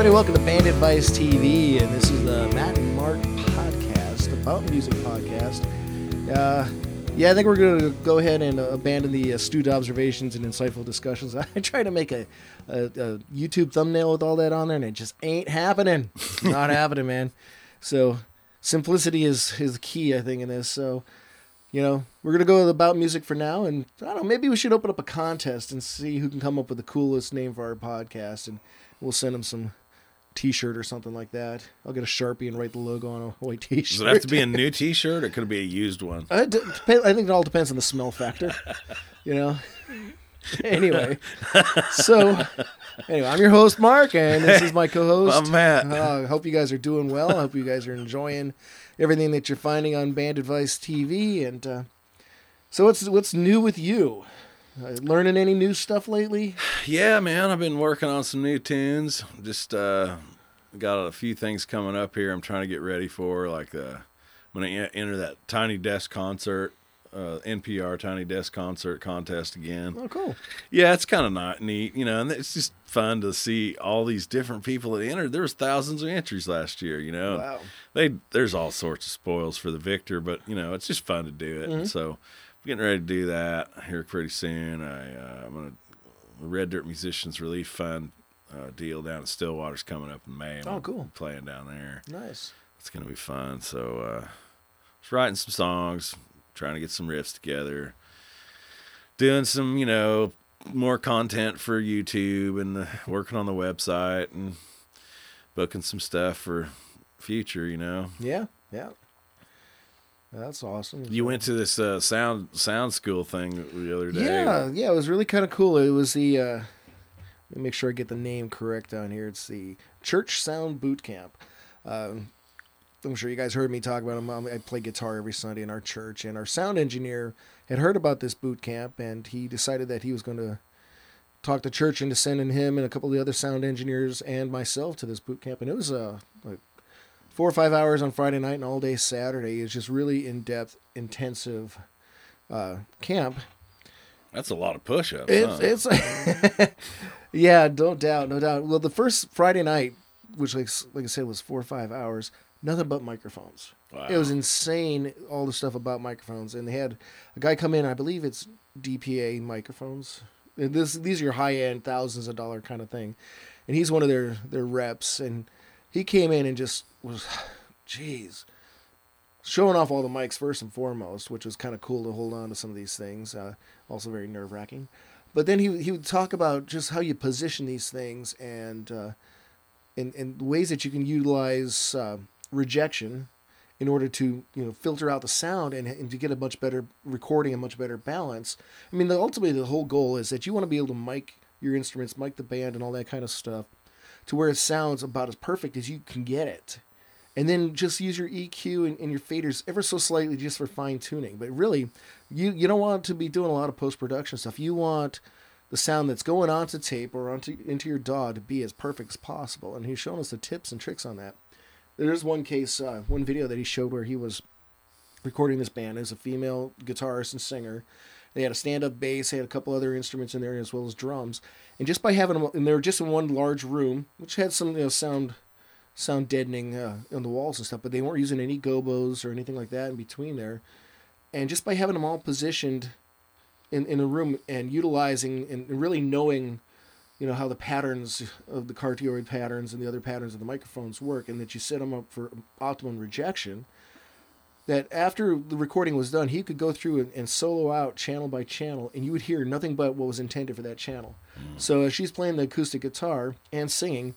everybody. Welcome to Band Advice TV, and this is the Matt and Mark podcast, about music podcast. Uh, yeah, I think we're going to go ahead and uh, abandon the astute observations and insightful discussions. I tried to make a, a, a YouTube thumbnail with all that on there, and it just ain't happening. Not happening, man. So simplicity is is key, I think, in this. So you know, we're gonna go with about music for now, and I don't know, maybe we should open up a contest and see who can come up with the coolest name for our podcast, and we'll send them some T-shirt or something like that. I'll get a sharpie and write the logo on a white T-shirt. Does it have to be a new T-shirt, or could it be a used one? I, d- I think it all depends on the smell factor, you know. anyway, so anyway, I'm your host Mark, and this is my co-host I'm Matt. Uh, I hope you guys are doing well. I hope you guys are enjoying everything that you're finding on Band Advice TV. And uh, so, what's what's new with you? Uh, learning any new stuff lately? Yeah, man, I've been working on some new tunes. Just uh, got a few things coming up here. I'm trying to get ready for. Like, uh, I'm gonna enter that Tiny Desk concert, uh, NPR Tiny Desk concert contest again. Oh, cool. Yeah, it's kind of not neat, you know, and it's just fun to see all these different people that entered. There was thousands of entries last year, you know. Wow. They there's all sorts of spoils for the victor, but you know, it's just fun to do it. Mm-hmm. So, getting ready to do that here pretty soon. I uh, I'm gonna the Red Dirt Musicians Relief Fund uh, deal down in Stillwater's coming up in May. I'm Oh, cool. Playing down there. Nice. It's gonna be fun. So, uh, just writing some songs, trying to get some riffs together, doing some, you know, more content for YouTube and uh, working on the website and booking some stuff for future. You know, Yeah. Yeah. That's awesome. you went to this uh, sound sound school thing the other day. Yeah, yeah, it was really kind of cool. It was the uh, let me make sure I get the name correct down here. It's the Church Sound Boot Camp. Um, I'm sure you guys heard me talk about them. Um, I play guitar every Sunday in our church, and our sound engineer had heard about this boot camp, and he decided that he was going to talk the church into sending him and a couple of the other sound engineers and myself to this boot camp. And it was a, like four or five hours on Friday night and all day Saturday. is just really in depth, intensive uh, camp. That's a lot of push-ups. It's huh? it's yeah, no doubt, no doubt. Well, the first Friday night, which like like I said was four or five hours, nothing but microphones. Wow. It was insane, all the stuff about microphones, and they had a guy come in. I believe it's DPA microphones. And this these are your high end, thousands of dollar kind of thing, and he's one of their their reps, and he came in and just was, jeez, showing off all the mics first and foremost, which was kind of cool to hold on to some of these things. Uh, also very nerve wracking. But then he he would talk about just how you position these things and uh, and and ways that you can utilize uh, rejection in order to you know filter out the sound and, and to get a much better recording, a much better balance. I mean, the, ultimately the whole goal is that you want to be able to mic your instruments, mic the band, and all that kind of stuff, to where it sounds about as perfect as you can get it. And then just use your EQ and, and your faders ever so slightly just for fine tuning. But really, you you don't want to be doing a lot of post production stuff. You want the sound that's going onto tape or onto into your DAW to be as perfect as possible. And he's shown us the tips and tricks on that. There's one case, uh, one video that he showed where he was recording this band as a female guitarist and singer. They had a stand-up bass, they had a couple other instruments in there as well as drums. And just by having them, and they were just in one large room, which had some you know, sound sound deadening uh, on the walls and stuff, but they weren't using any gobos or anything like that in between there. And just by having them all positioned in, in a room and utilizing and really knowing, you know, how the patterns of the cardioid patterns and the other patterns of the microphones work, and that you set them up for optimum rejection, that after the recording was done, he could go through and, and solo out channel by channel, and you would hear nothing but what was intended for that channel. So as she's playing the acoustic guitar and singing,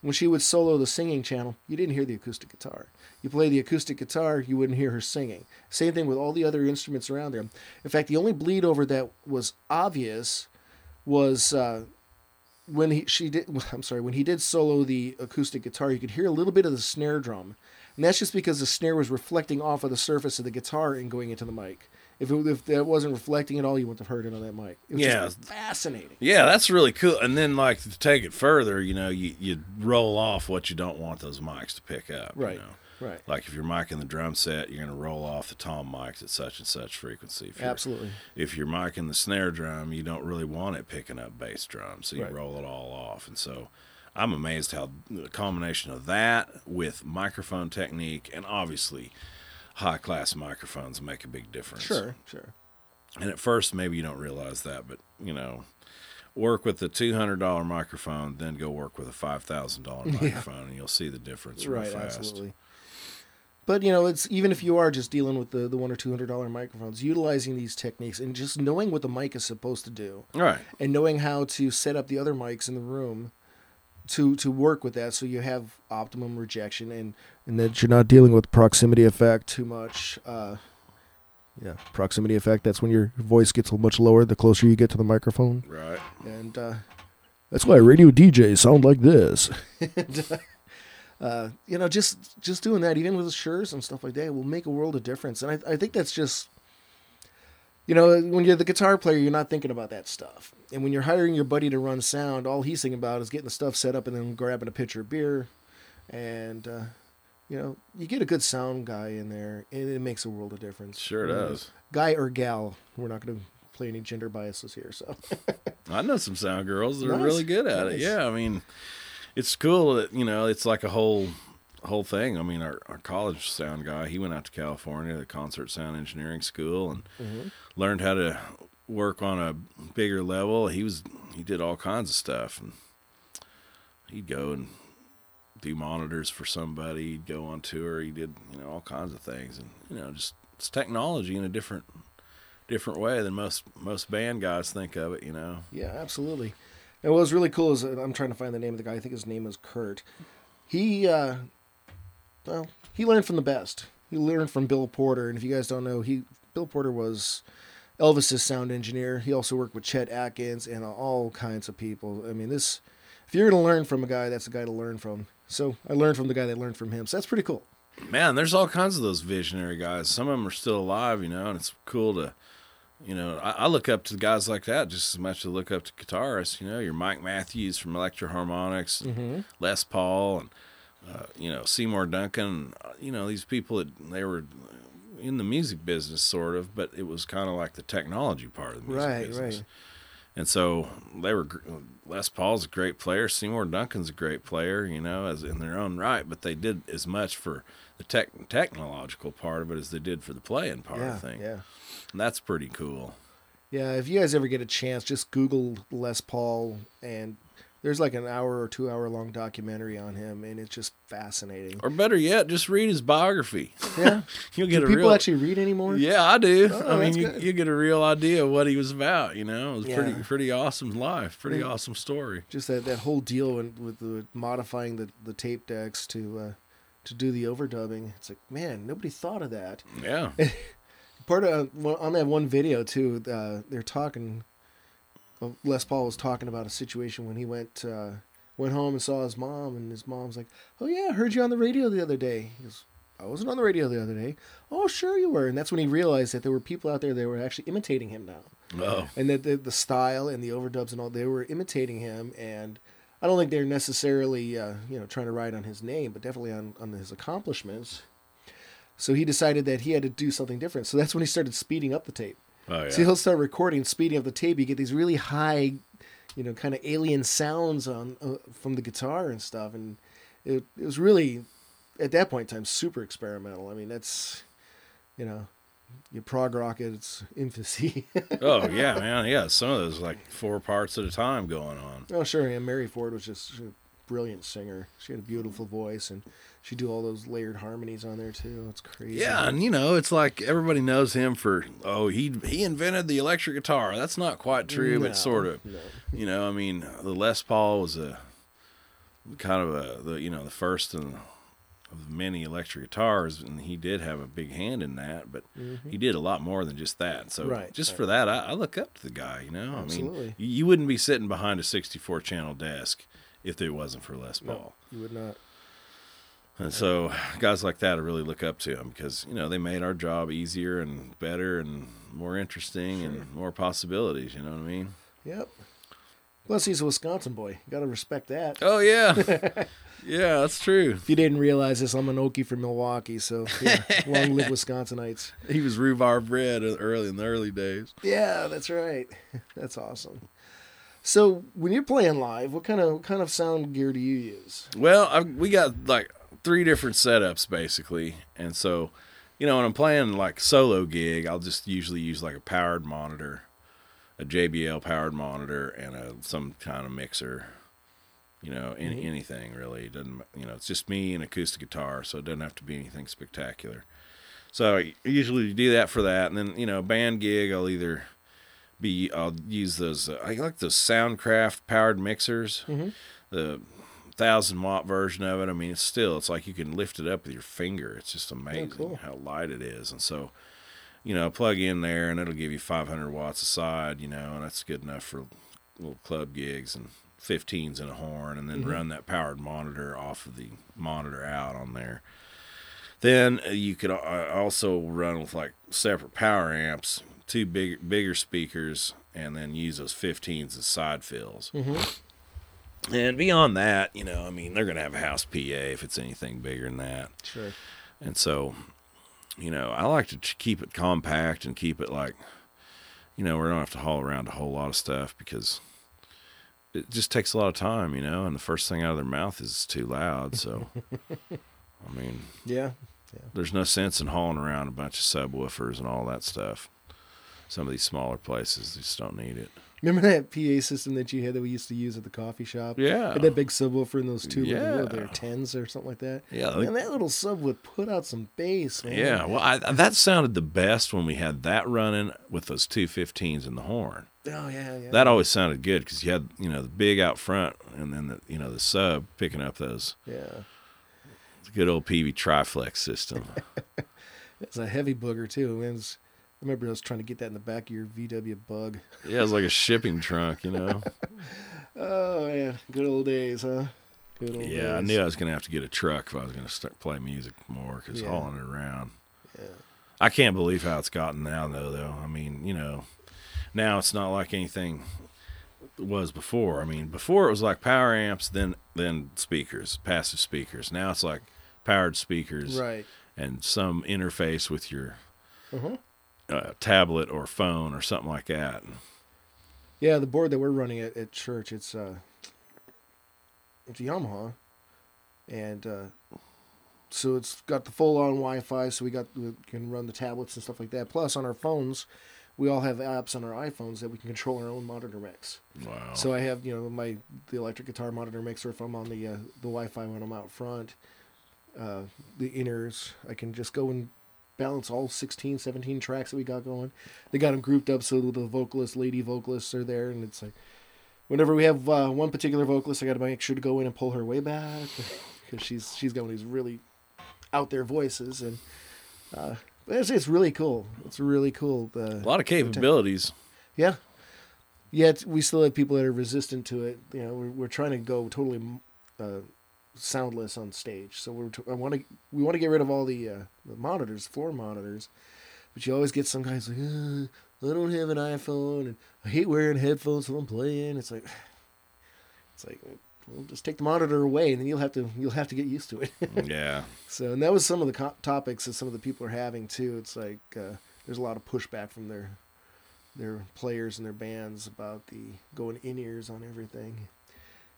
when she would solo the singing channel, you didn't hear the acoustic guitar. You play the acoustic guitar, you wouldn't hear her singing. Same thing with all the other instruments around there. In fact, the only bleed over that was obvious was uh, when he she did. I'm sorry, when he did solo the acoustic guitar, you could hear a little bit of the snare drum, and that's just because the snare was reflecting off of the surface of the guitar and going into the mic. If it, if that wasn't reflecting at all, you wouldn't have heard it on that mic. It was Yeah. just fascinating. Yeah, that's really cool. And then, like to take it further, you know, you you roll off what you don't want those mics to pick up. Right. You know? Right. Like if you're micing the drum set, you're going to roll off the tom mics at such and such frequency. If Absolutely. If you're micing the snare drum, you don't really want it picking up bass drum, so you Right. roll it all off. And so, I'm amazed how the combination of that with microphone technique and obviously high class microphones make a big difference. Sure, sure. And at first, maybe you don't realize that, but you know, work with the two hundred dollar microphone, then go work with a five thousand dollar microphone, and you'll see the difference real right, fast. absolutely. But you know, it's even if you are just dealing with the, the one or two hundred dollar microphones, utilizing these techniques and just knowing what the mic is supposed to do, Right. and knowing how to set up the other mics in the room to to work with that, so you have optimum rejection and and that you're not dealing with proximity effect too much. Uh, yeah, proximity effect. That's when your voice gets much lower the closer you get to the microphone, Right. and uh, that's why radio DJs sound like this. and, uh, you know, just just doing that, even with shirts and stuff like that, will make a world of difference. And I, I think that's just, you know, when you're the guitar player, you're not thinking about that stuff. And when you're hiring your buddy to run sound, all he's thinking about is getting the stuff set up and then grabbing a pitcher of beer. And, uh, you know, you get a good sound guy in there, and it makes a world of difference. Sure does. Guy or gal. We're not going to play any gender biases here. So, I know some sound girls that are really good at it. Yeah, I mean, it's cool that you know it's like a whole whole thing. I mean, our our college sound guy, he went out to California, the concert sound engineering school, and Mhm. learned how to work on a bigger level. He was he did all kinds of stuff, and he'd go and do monitors for somebody. He'd go on tour. He did you know all kinds of things, and you know just it's technology in a different different way than most most band guys think of it. You know. Yeah, absolutely. And what was really cool is I'm trying to find the name of the guy. I think his name is Kurt. He, uh, well, he learned from the best. He learned from Bill Porter, and if you guys don't know, he Bill Porter was Elvis's sound engineer. He also worked with Chet Atkins and all kinds of people. I mean, this if you're going to learn from a guy, that's a guy to learn from. So I learned from the guy that learned from him. So that's pretty cool. man, there's all kinds of those visionary guys. Some of them are still alive, you know, and it's cool to, you know, I, I look up to guys like that just as much as I look up to guitarists. You know, your Mike Matthews from Electro-Harmonix, and Les Paul, and uh, you know Seymour Duncan. uh, You know, these people that they were in the music business, sort of, but it was kind of like the technology part of the music Right, business. right. And so they were. Les Paul's a great player. Seymour Duncan's a great player, you know, as in their own right. But they did as much for the tech technological part of it as they did for the playing part. yeah, I think, yeah. and that's pretty cool. Yeah, if you guys ever get a chance, just Google Les Paul, and there's like an hour or two hour long documentary on him, and it's just fascinating. Or better yet, just read his biography. Yeah, You'll get do a people real. actually read anymore? yeah, I do. Oh, I mean, you, you get a real idea of what he was about. You know, it was pretty Yeah. pretty awesome life, pretty Mm. awesome story. Just that, that whole deal with, with the modifying the, the tape decks to uh, to do the overdubbing. It's like, man, nobody thought of that. Yeah, Part of on that one video too, uh, they're talking. Well, Les Paul was talking about a situation when he went uh, went home and saw his mom, and his mom's like, "Oh yeah, I heard you on the radio the other day." He goes, "I wasn't on the radio the other day." "Oh sure you were," and that's when he realized that there were people out there that were actually imitating him now. oh, and that the, the style and the overdubs and all they were imitating him and i don't think they're necessarily uh, you know trying to ride on his name but definitely on, on his accomplishments so he decided that he had to do something different so that's when he started speeding up the tape oh yeah. so he'll start recording speeding up the tape you get these really high you know kind of alien sounds on uh, from the guitar and stuff and it, it was really at that point in time super experimental i mean that's you know your prog rock at its infancy oh yeah, man. Yeah, some of those like four parts at a time going on. Oh, sure. Yeah, Mary Ford was just a brilliant singer. She had a beautiful voice, and she do all those layered harmonies on there too. It's crazy. Yeah, and you know, it's like everybody knows him for oh he he invented the electric guitar. That's not quite true, No, but sort of. no. You know, I mean, the Les Paul was a kind of a the you know the first and of many electric guitars, and he did have a big hand in that. But he did a lot more than just that. So Mm-hmm. Right, just right. for that, I, I look up to the guy. You know, I mean, you, you wouldn't be sitting behind a 64 channel desk if it wasn't for Les Paul. No, you would not. And so guys like that I really look up to them because you know they made our job easier and better and more interesting and more possibilities. You know what I mean? Yep. Plus, he's a Wisconsin boy. Got to respect that. Oh yeah, yeah, that's true. If you didn't realize this, I'm an Okie from Milwaukee, so yeah, long live Wisconsinites. He was rhubarb bred early in the early days. Yeah, that's right. That's awesome. So when you're playing live, what kind of what kind of sound gear do you use? Well, I, we got like three different setups basically, and so you know when I'm playing like solo gig, I'll just usually use like a powered monitor, a JBL powered monitor, and a some kind of mixer. You know, any, Mhm. anything really it doesn't. You know, it's just me and acoustic guitar, so it doesn't have to be anything spectacular. So I usually do that for that, and then you know, band gig, I'll either be I'll use those. Uh, I like those Soundcraft powered mixers Mhm. the thousand watt version of it. I mean, it's still it's like you can lift it up with your finger. It's just amazing cool. how light it is. And so, you know, plug in there and it'll give you 500 watts aside. You know, and that's good enough for little club gigs and 15s and a horn, and then Mhm. run that powered monitor off of the monitor out on there. Then uh, you could uh, also run with like separate power amps, two big bigger speakers, and then use those 15s as side fills. Mm-hmm. And beyond that, you know, I mean, they're going to have a house PA if it's anything bigger than that. Sure. And so, you know, I like to keep it compact and keep it like, you know, we don't have to haul around a whole lot of stuff because it just takes a lot of time, you know, and the first thing out of their mouth is too loud. So, I mean, Yeah. there's no sense in hauling around a bunch of subwoofers and all that stuff. Some of these smaller places just don't need it. Remember that PA system that you had that we used to use at the coffee shop? Yeah. Had that big subwoofer and those two little what were tens or something like that. Yeah, like- and that little sub would put out some bass, man. Yeah, well, I, that sounded the best when we had that running with those two 15s and the horn. Oh yeah, yeah. That always sounded good because you had you know the big out front and then the you know the sub picking up those yeah. good old PV triflex system. It's a heavy booger too. It's- remember I was trying to get that in the back of your VW Bug. yeah, it was like a shipping trunk, you know. Oh man, good old days, huh? Good old Yeah, I knew I was gonna have to get a truck if I was gonna start play music more because Yeah. hauling it around. Yeah. I can't believe how it's gotten now, though. Though I mean, you know, now it's not like anything was before. I mean, before it was like power amps, then then speakers, passive speakers. Now it's like powered speakers Right. and some interface with your Uh-huh. Uh, tablet or phone or something like that. Yeah, the board that we're running at, at church, it's uh, it's a Yamaha, and uh, so it's got the full-on Wi-Fi, so we got we can run the tablets and stuff like that. Plus, on our phones, we all have apps on our iPhones that we can control our own monitor mix. Wow. So I have you know my the electric guitar monitor mixer if I'm on the uh, the Wi-Fi when I'm out front. Uh, the inners I can just go and balance all 16, 17 tracks that we got going. They got them grouped up so the vocalists, lady vocalists are there, and it's like whenever we have uh, one particular vocalist, I got to make sure to go in and pull her way back because she's she's got these really out there voices and. Uh, it's, it's really cool. It's really cool. The, a lot of capabilities. yeah. Yet we still have people that are resistant to it. You know, we're, we're trying to go totally uh, soundless on stage. So we're t- I want to we want to get rid of all the uh, the monitors, floor monitors. But you always get some guys like, uh, I don't have an iPhone, and I hate wearing headphones when I'm playing. It's like, it's like, well, just take the monitor away, and then you'll have to you'll have to get used to it. yeah. So, and that was some of the co- topics that some of the people are having too. It's like uh, there's a lot of pushback from their their players and their bands about the going in ears on everything.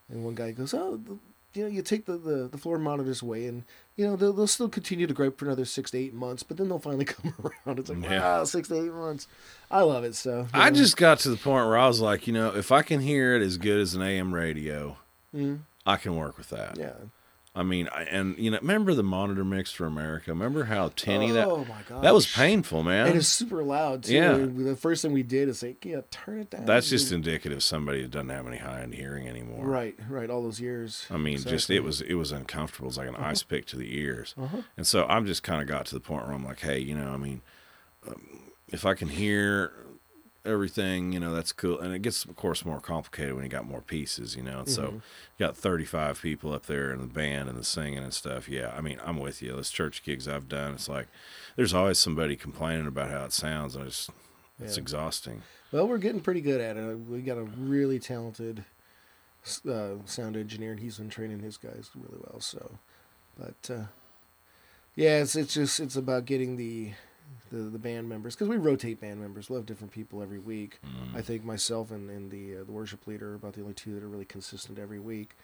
And one guy goes, "Oh, the, you know, you take the, the, the floor monitors away, and you know they'll, they'll still continue to gripe for another six to eight months, but then they'll finally come around." It's like, Yeah. wow, six to eight months. I love it. So I know. just got to the point where I was like, you know, if I can hear it as good as an AM radio, Mm, I can work with that. yeah. I mean, I, and you know, remember the monitor mix for America? Remember how tinny that oh my god, that was painful, man. And it's super loud too. Yeah. The first thing we did is like, yeah, turn it down. That's just indicative of somebody that doesn't have any high end hearing anymore. right, right. All those years. I mean, just it was it was uncomfortable. It's like an ice pick to the ears. Uh-huh. And so I'm just kind of got to the point where I'm like, hey, you know, I mean, um, if I can hear everything, you know, that's cool. And it gets, of course, more complicated when you got more pieces, you know. And so Mhm. you got 35 people up there in the band and the singing and stuff. Yeah, I mean, I'm with you. Those church gigs I've done, it's like there's always somebody complaining about how it sounds. And it's, it's Yeah. exhausting. Well, we're getting pretty good at it. We got a really talented uh, sound engineer, and he's been training his guys really well. So, but uh, yeah, it's it's just it's about getting the the the band members because we rotate band members. We'll have different people every week. Mm. I think myself and, and the uh, the worship leader are about the only two that are really consistent every week,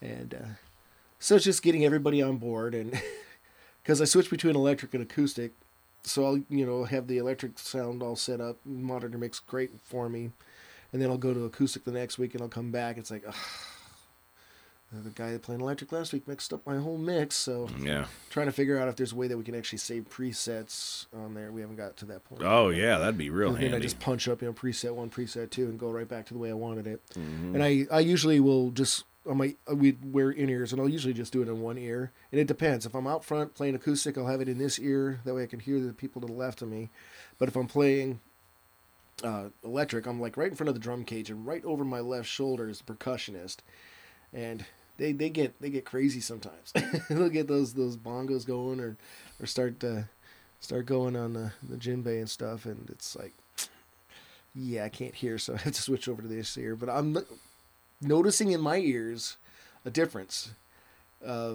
and uh, so it's just getting everybody on board and because I switch between electric and acoustic, so I'll you know have the electric sound all set up, monitor mix great for me, and then I'll go to acoustic the next week and I'll come back. It's like. Ugh, the guy that played electric last week mixed up my whole mix, so Yeah. trying to figure out if there's a way that we can actually save presets on there. We haven't got to that point. Oh yeah, that'd be real And I just punch up, you know, preset one, preset two, and go right back to the way I wanted it. Mhm. And I, I usually will just on my we wear in ears, and I'll usually just do it in one ear. And it depends. If I'm out front playing acoustic, I'll have it in this ear. That way I can hear the people to the left of me. But if I'm playing uh, electric, I'm like right in front of the drum cage, and right over my left shoulder is the percussionist, and they, they get they get crazy sometimes. They'll get those those bongos going, or or start uh, start going on the the djembe and stuff, and it's like, yeah, I can't hear, so I have to switch over to this ear. But I'm noticing in my ears a difference. Uh,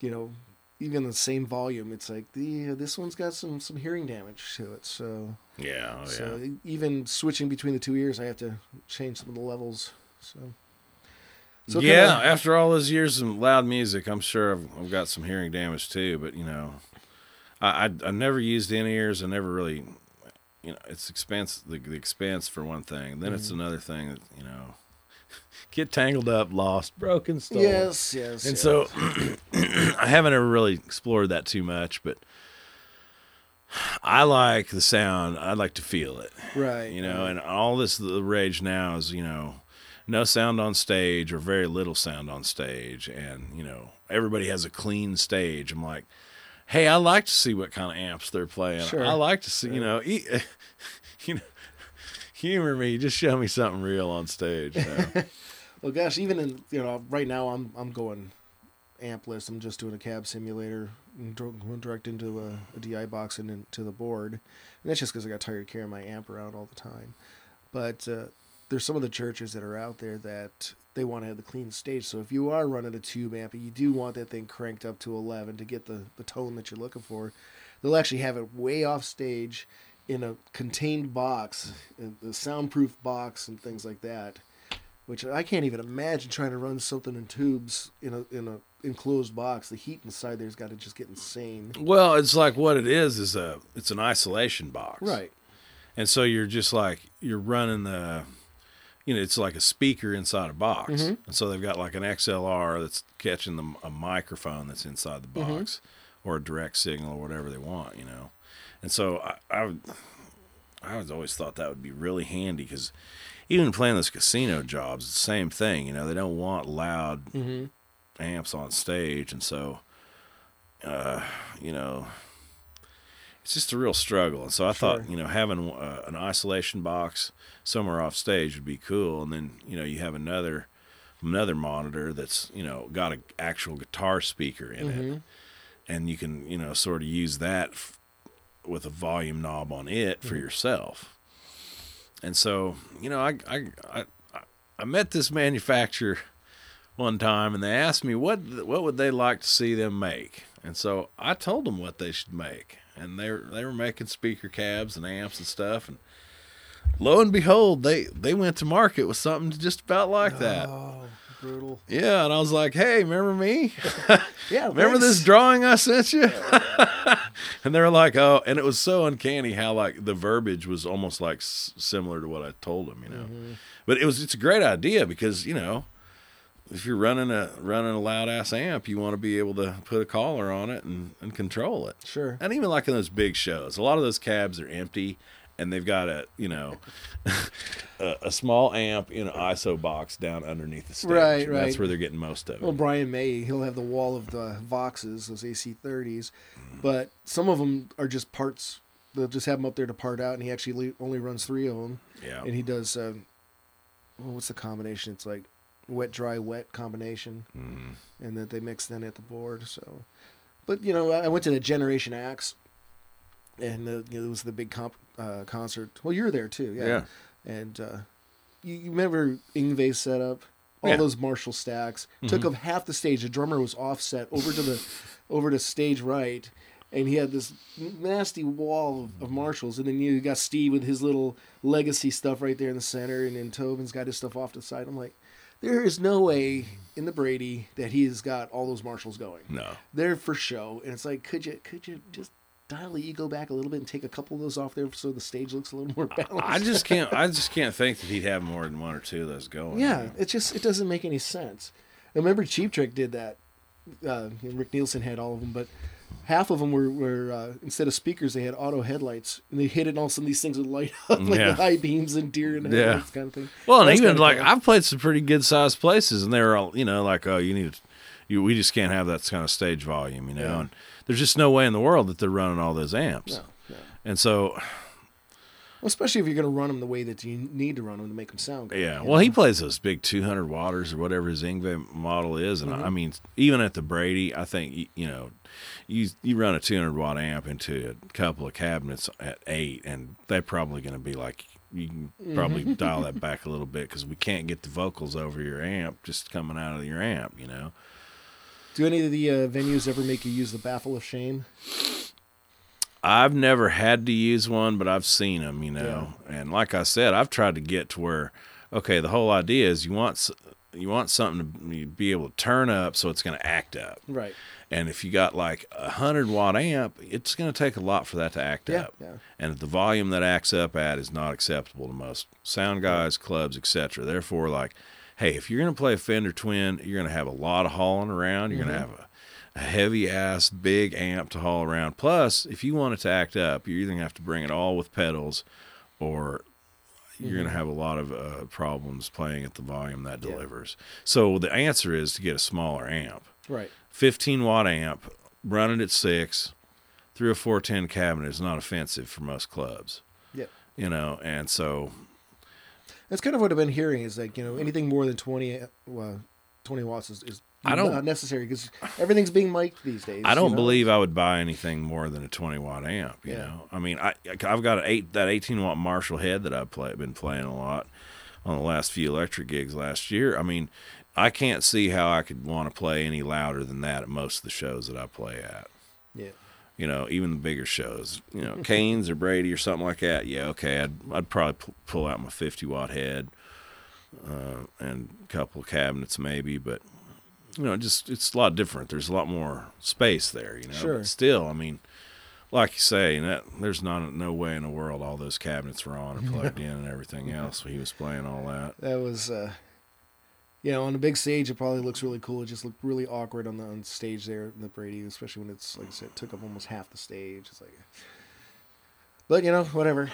you know, even the same volume, it's like the this one's got some some hearing damage to it. So yeah, oh, so yeah. even switching between the two ears, I have to change some of the levels. So. So yeah, kinda- after all those years of loud music, I'm sure I've, I've got some hearing damage too. But you know, I I, I never used in ears. I never really, you know, it's expense the, the expense for one thing. Then it's Mm-hmm. another thing that you know, get tangled up, lost, broken, stolen. Yes, yes. And yes. so I haven't ever really explored that too much, but I like the sound. I like to feel it, right, you know. right. And all this the rage now is, you know, no sound on stage or very little sound on stage, and you know everybody has a clean stage. I'm like, hey, I like to see what kind of amps they're playing. Sure. I like to see, you know, e- you know, humor me. Just show me something real on stage. You know? Well, gosh, even in you know right now, I'm I'm going ampless. I'm just doing a cab simulator, direct into a, a DI box and into the board, and that's just because I got tired of carrying my amp around all the time. But uh, there's some of the churches that are out there that they want to have the clean stage. So if you are running a tube amp, and you do want that thing cranked up to 11 to get the the tone that you're looking for, they'll actually have it way off stage in a contained box, a soundproof box, and things like that which I can't even imagine trying to run something in tubes in a in a enclosed box. The heat inside there's got to just get insane. Well, it's like what it is is a it's an isolation box, Right. And so you're just like you're running the, you know, it's like a speaker inside a box, Mhm. and so they've got like an XLR that's catching the, a microphone that's inside the box, or a direct signal or whatever they want, you know. And so I, I, would- I was always thought that would be really handy because even playing those casino jobs, it's the same thing, you know. They don't want loud Mm-hmm. amps on stage, and so, uh, you know, it's just a real struggle. And so I thought, you know, having uh, an isolation box somewhere off stage would be cool. And then, you know, you have another another monitor that's you know got an actual guitar speaker in it, Mhm. and you can you know sort of use that f- with a volume knob on it for yourself. And so, you know, I I I, I met this manufacturer one time, and they asked me what what would they like to see them make, and so I told them what they should make, and they were, they were making speaker cabs and amps and stuff, and lo and behold, they they went to market with something just about like that. Oh, brutal. Yeah, and I was like, "Hey, remember me? Yeah. remember this drawing I sent you?" and they were like, "Oh," and it was so uncanny how like the verbiage was almost like s- similar to what I told them, you know. Mm-hmm. But it was it's a great idea because you know if you're running a running a loud ass amp, you want to be able to put a collar on it and, and control it. Sure. And even like in those big shows, a lot of those cabs are empty and they've got a you know a, a small amp in an ISO box down underneath the stage. Right, and That's where they're getting most of it. Well, Brian May, he'll have the wall of the Voxes, those AC30s, but some of them are just parts. They'll just have them up there to part out, and he actually only runs three of them. yeah. And he does, uh, well, what's the combination? It's like wet, dry, wet combination. Mm. and that they mixed in at the board. So, but you know, I went to the Generation Axe, and uh, you know, it was the big comp, uh, concert. Well, you were there too, yeah. Yeah. And uh, you, you remember Yngwie's setup? All Yeah. those Marshall stacks took Mhm. up half the stage. The drummer was offset over to the over to stage right, and he had this nasty wall of, of Marshalls, and then you got Steve with his little legacy stuff right there in the center, and then Tosin's got his stuff off to the side. I'm like, there is no way in the Brady that he's got all those Marshalls going. No. They're for show, and it's like, could you could you just dial the ego back a little bit and take a couple of those off there so the stage looks a little more balanced? I just can't. I just can't think that he'd have more than one or two of those going. Yeah, it just it doesn't make any sense. I remember Cheap Trick did that. Uh, Rick Nielsen had all of them, but half of them were, were uh, instead of speakers, they had auto headlights, and they hit it, and all of a sudden these things would light up like Yeah. the high beams and deer and Yeah. kind of thing. Well, and That's even like cool. I've played some pretty good sized places, and they were all you know like oh you need you we just can't have that kind of stage volume, you know. Yeah. And there's just no way in the world that they're running all those amps. No, no. And so Well, especially if you're going to run them the way that you need to run them to make them sound good. yeah, well he plays those big 200 waters or whatever his Yngwie model is, and Mm-hmm. I, I mean even at the Brady, I think you know you you run a 200 watt amp into a couple of cabinets at eight, and they're probably going to be like. You can probably Mm-hmm. dial that back a little bit because we can't get the vocals over your amp just coming out of your amp, you know. Do any of the uh, venues ever make you use the baffle of shame? I've never had to use one, but I've seen them, you know. And like I said, I've tried to get to where, okay, the whole idea is you want you want something to be able to turn up so it's going to act up. Right. And if you got like a hundred watt amp, it's going to take a lot for that to act Yeah, up. yeah. And if the volume that acts up at is not acceptable to most sound guys, clubs, etc. Therefore, like, hey, if you're going to play a Fender Twin, you're going to have a lot of hauling around. You're Mm-hmm. going to have a, a heavy ass big amp to haul around. Plus, if you want it to act up, you're either going to have to bring it all with pedals, or you're Mm-hmm. going to have a lot of uh, problems playing at the volume that delivers. So the answer is to get a smaller amp. Right. 15 watt amp, running at six through a 410 cabinet is not offensive for most clubs, Yep. you know, and so That's kind of what I've been hearing is like, you know, anything more than 20, well, 20 watts is, is I don't- not necessary because everything's being mic'd these days. I don't you know? believe I would buy anything more than a 20 watt amp, you Yeah. know. I mean, I I've got an eight that 18 watt Marshall head that I've play, been playing a lot on the last few electric gigs last year. I mean, I can't see how I could want to play any louder than that at most of the shows that I play at. Yeah. you know, even the bigger shows, you know, Cain's or Brady or something like that. Yeah, okay, I'd I'd probably pu- pull out my 50 watt head uh, and a couple of cabinets maybe, but you know, just it's a lot different. There's a lot more space there, you know. Sure. But still, I mean, like you say, that there's not no way in the world all those cabinets were on and plugged in and everything else. He was playing all that. That was, uh, you know, on the big stage, it probably looks really cool. It just looked really awkward on the on stage there in the Brady, especially when it's, like I said, took up almost half the stage. It's like, but, you know, whatever.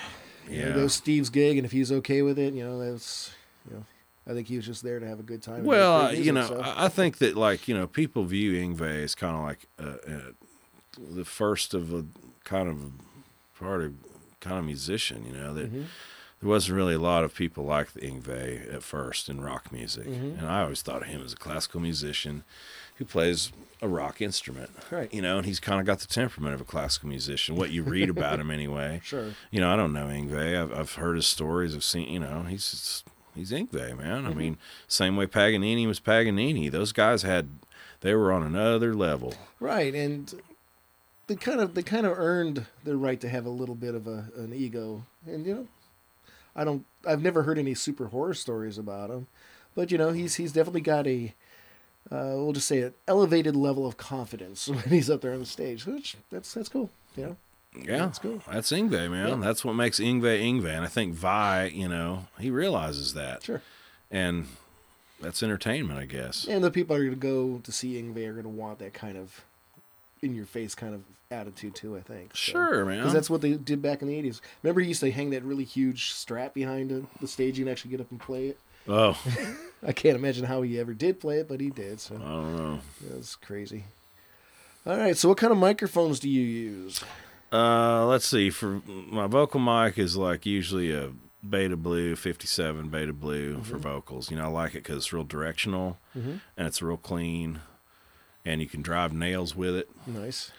You know, Yeah. it was Steve's gig, and if he's okay with it, you know, that's, you know, I think he was just there to have a good time. Well, you know, so. I think that like you know, people view Yngwie as kind of like uh, uh, the first of a kind of part of kind of musician. You know that Mhm. there wasn't really a lot of people like the Yngwie at first in rock music, Mhm. and I always thought of him as a classical musician who plays a rock instrument. Right. You know, and he's kind of got the temperament of a classical musician. What you read about him anyway. Sure. You know, I don't know Yngwie. I've I've heard his stories. I've seen. You know, he's just, he's Yngwie, man. I mean, same way Paganini was Paganini. Those guys had they were on another level. Right, and they kind of they kind of earned their right to have a little bit of a an ego, and you know, I don't I've never heard any super horror stories about him, but you know he's he's definitely got a uh, we'll just say an elevated level of confidence when he's up there on the stage, which that's that's cool, you know. Yeah, That's cool. That's Yngwie, man. Yeah. That's what makes Yngwie Yngwie, and I think Vi, you know, he realizes that, Sure. and that's entertainment, I guess. And the people are going to go to see Yngwie are going to want that kind of in your face kind of attitude too. I think. So. Sure, man. Because that's what they did back in the 80s. Remember, he used to hang that really huge strap behind the, the stage. You can actually get up and play it. oh, I can't imagine how he ever did play it, but he did. So I don't know. that's crazy. All right. So, what kind of microphones do you use? Uh, let's see. For my vocal mic is like usually a Beta Blue 57 Beta Blue for vocals. You know, I like it because it's real directional Mm-hmm. and it's real clean, and you can drive nails with it. Nice.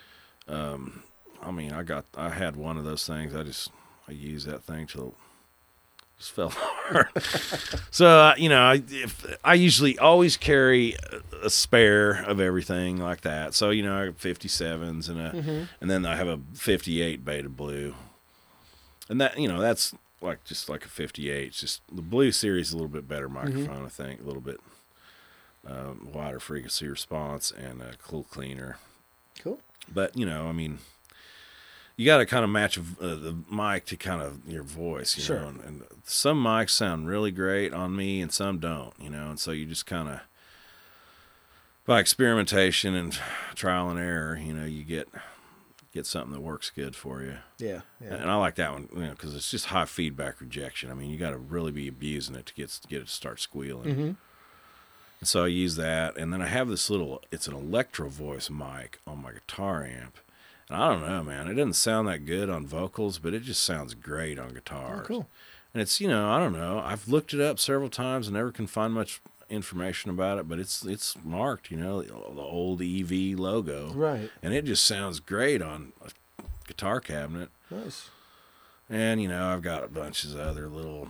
Um, I mean, I got I had one of those things. I just I use that thing till just fell apart. so uh, you know, I, if I usually always carry a, a spare of everything like that. So you know, I have 57s and a, Mm-hmm. and then I have a 58 Beta Blue, and that you know that's like just like a 58. Just the Blue series is a little bit better microphone, I think, a little bit um, wider frequency response and a cool cleaner. Cool. But you know, I mean, you got to kind of match uh, the mic to kind of your voice, you Sure. know. And, and some mics sound really great on me, and some don't, you know. And so you just kind of by experimentation and trial and error, you know, you get get something that works good for you. Yeah. Yeah. And I like that one, you know, because it's just high feedback rejection. I mean, you got to really be abusing it to get get it to start squealing. Mm-hmm. And so I use that, and then I have this little. It's an electro voice mic on my guitar amp, I don't know, man. It doesn't sound that good on vocals, but it just sounds great on guitar. Oh, cool. And it's you know I don't know. I've looked it up several times and never can find much information about it, but it's it's marked, you know, the old EV logo, Right. and it just sounds great on a guitar cabinet. Nice. And you know, I've got a bunches of other little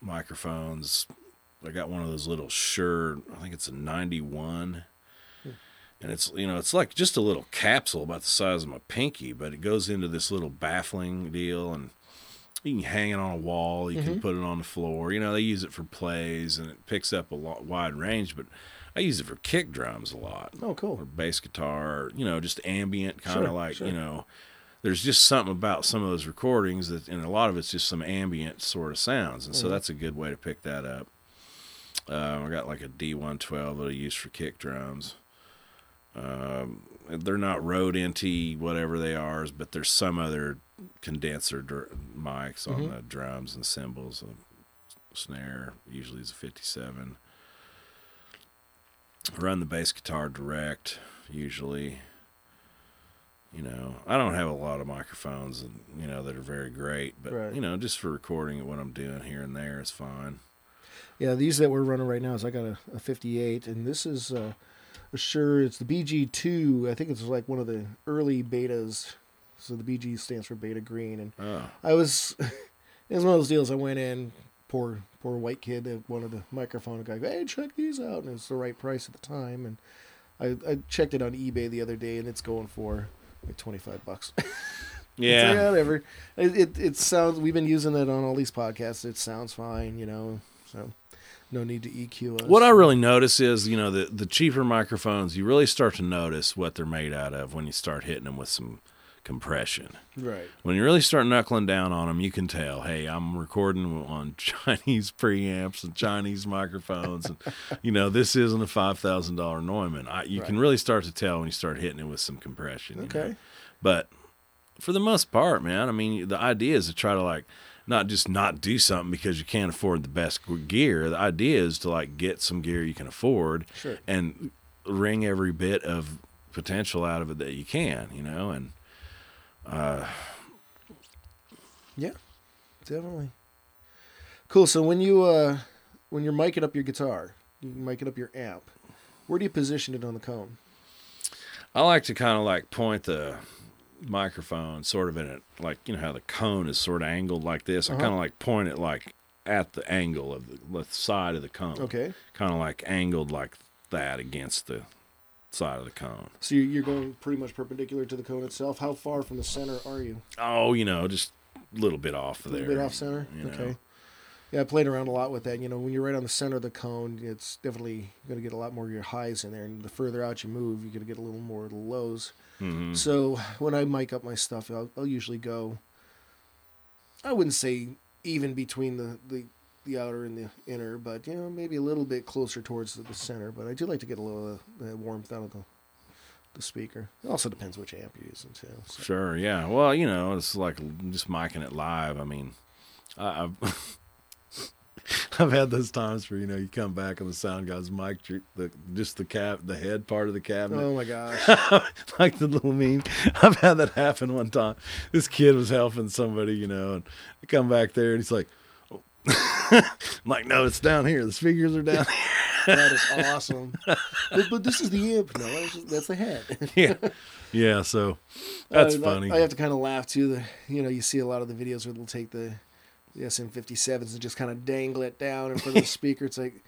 microphones. I got one of those little Shure, I think it's a 91. And it's you know, it's like just a little capsule about the size of my pinky, but it goes into this little baffling deal and you can hang it on a wall, you can put it on the floor. You know, they use it for plays and it picks up a lot wide range, but I use it for kick drums a lot Oh, cool. or bass guitar, or, you know, just ambient kind of Sure, like, sure. you know, there's just something about some of those recordings that, and a lot of it's just some ambient sort of sounds. And so Mhm. that's a good way to pick that up. Um, I got like a D112 that I use for kick drums. Um, they're not Rode NT, whatever they are, but there's some other condenser dr- mics on Mhm. the drums and cymbals. A snare usually is a 57 run the bass guitar direct usually you know i don't have a lot of microphones and you know that are very great but Right. you know just for recording what i'm doing here and there is fine Yeah, these that we're running right now is I got a, a 58, and this is uh, a Shure. It's the BG2. I think it's like one of the early betas. So the BG stands for Beta Green, and oh I was. it was one of those deals. I went in, poor poor white kid that wanted the microphone. guy, go, hey, check these out, and it's the right price at the time. And I, I checked it on eBay the other day, and it's going for like 25 bucks. It's like, yeah whatever. It, it it sounds. We've been using it on all these podcasts. It sounds fine, you know. So no need to EQ us. what i really notice is you know the, the cheaper microphones you really start to notice what they're made out of when you start hitting them with some compression right. when you really start knuckling down on them, you can tell, hey, I'm recording on Chinese preamps and Chinese microphones, and you know this isn't a five thousand dollar Neumann. I, you can really start to tell when you start hitting it with some compression. you know. Okay. but for the most part, man, I mean, the idea is to try to like not just not do something because you can't afford the best gear. The idea is to like get some gear you can afford Sure. and wring every bit of potential out of it that you can, you know, and uh Yeah. Definitely. Cool. So when you uh when you're miking up your guitar, you miking up your amp. Where do you position it on the cone? I like to kind of like point the microphone sort of in it, like you know how the cone is sort of angled like this. I Uh-huh. kind of like point it like at the angle of the left side of the cone. Okay. Kind of like angled like that against the side of the cone. So you're you're going pretty much perpendicular to the cone itself. How far from the center are you? Oh, you know, just a little bit off A little there. bit off center. you know. Okay. Yeah, I played around a lot with that. You know, when you're right on the center of the cone, it's definitely going to get a lot more of your highs in there. And the further out you move, you're going to get a little more of the lows. Mhm. So when I mic up my stuff, I'll, I'll usually go. I wouldn't say even between the, the the outer and the inner, but you know maybe a little bit closer towards the, the center. But I do like to get a little the warmth out of the the speaker. It also depends which amp you're using too. So. Sure, yeah. Well, you know, it's like just micing it live. I mean, I, I've I've had those times where you know you come back and the sound guy's mic the just the cap the head part of the cabinet. Oh my gosh! like the little meme. I've had that happen one time. This kid was helping somebody, you know, and I come back there and he's like, oh. I'm like, no, it's down here. The speakers are down that is awesome. but, but this is the amp. No, that's, just, that's the head. yeah. Yeah, so that's I- I- funny. I have to kind of laugh too. The you know you see a lot of the videos where they'll take the the SM57s and just kind of dangle it down in front of the speaker. It's like,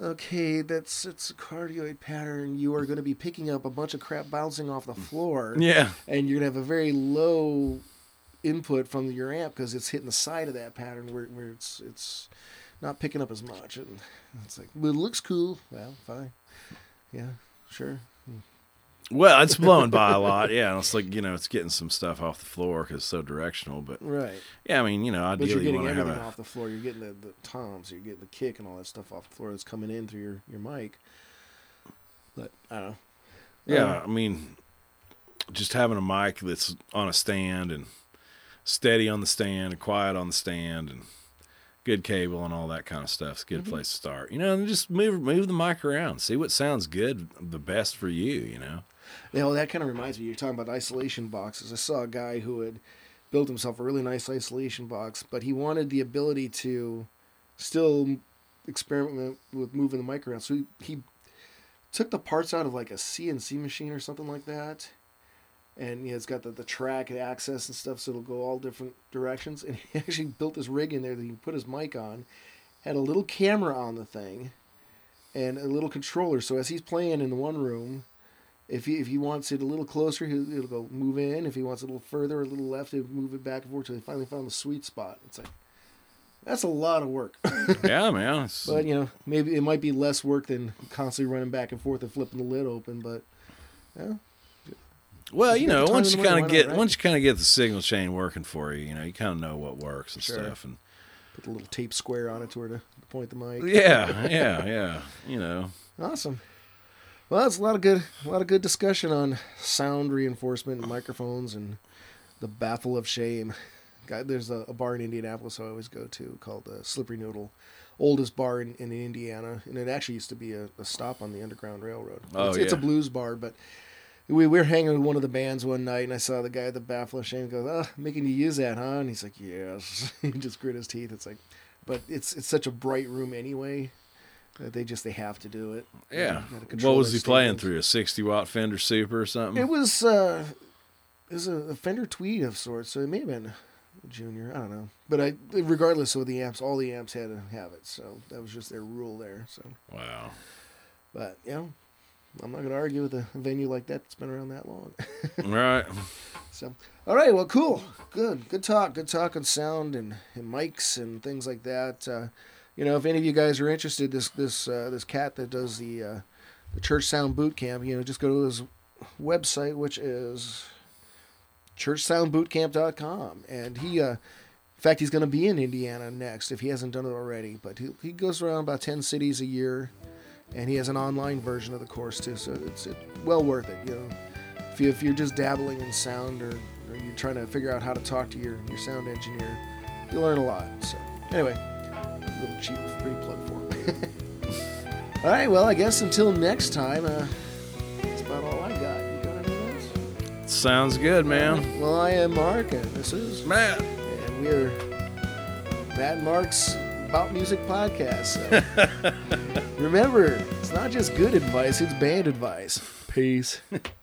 okay, that's it's a cardioid pattern. You are going to be picking up a bunch of crap bouncing off the floor, Yeah. and you're going to have a very low input from your amp because it's hitting the side of that pattern where, where it's it's not picking up as much. And it's like, well, it looks cool. Well, fine. Yeah, sure. Well, it's blowing by a lot. Yeah, it's like you know, it's getting some stuff off the floor because it's so directional. But Right. yeah, I mean, you know, But you're ideally you getting have everything a off the floor. You're getting the, the toms, you're getting the kick and all that stuff off the floor that's coming in through your, your mic. But I don't know. yeah. Uh, I mean, just having a mic that's on a stand and steady on the stand and quiet on the stand and good cable and all that kind of stuff is a good Mm-hmm. place to start. You know, and just move move the mic around, see what sounds good, the best for you. You know. You know, that kind of reminds me. You're talking about isolation boxes. I saw a guy who had built himself a really nice isolation box, but he wanted the ability to still experiment with moving the mic around. So he, he took the parts out of like a CNC machine or something like that. And you know, it's got the, the track access and stuff, so it'll go all different directions. And he actually built this rig in there that he put his mic on, had a little camera on the thing, and a little controller. So as he's playing in the one room, if he if he wants it a little closer, he'll, it'll go move in. If he wants it a little further, a little left, he'll move it back and forth till he finally found the sweet spot. It's like that's a lot of work, yeah, man. It's, but you know maybe it might be less work than constantly running back and forth and flipping the lid open. But yeah, Well, You you know, once you kind of get right? once you kind of get the signal chain working for you, you know, you kind of know what works and Sure. stuff. And put the little tape square on it to where to point the mic. yeah, yeah, yeah. You know, Awesome. Well, that's a lot of good, a lot of good discussion on sound reinforcement and microphones and the baffle of shame. There's a, a bar in Indianapolis I always go to called the Slippery Noodle, oldest bar in, in Indiana, and it actually used to be a, a stop on the Underground Railroad. Oh, it's, it's a blues bar, but we, we were hanging with one of the bands one night, and I saw the guy at the baffle of shame goes, "Oh, making you use that, huh?" And he's like, "Yes." he just grit his teeth. It's like, but it's it's such a bright room anyway. that They just they have to do it. yeah. What was he playing through? A sixty watt Fender Super or something? It was uh, it was a, Fender Tweed of sorts, so it may have been a Junior. I don't know, but I regardless of the amps, all the amps had to have it, so that was just their rule there. So, wow. but you know, I'm not going to argue with a venue like that that's been around that long. right. So, all right, well, cool, good, good talk, good talk on sound and, and mics and things like that. Uh, you know, if any of you guys are interested, this this uh, this cat that does the uh, the church sound boot camp, you know, just go to his website, which is churchsoundbootcamp.com, and he. Uh, in fact, he's going to be in Indiana next if he hasn't done it already. But he, he goes around about 10 cities a year, and he has an online version of the course too. So it's it, well worth it. You know, if, you, if you're just dabbling in sound or, or you're trying to figure out how to talk to your, your sound engineer, you learn a lot. So anyway, a little cheap free plug for him. all right, well, I guess until next time, uh, that's about all I got. You got anything else? Sounds good, man. Well, I am Mark, and this is Matt. and we're Matt and Mark's About Music podcast. So remember, it's not just good advice, it's bad advice. Peace.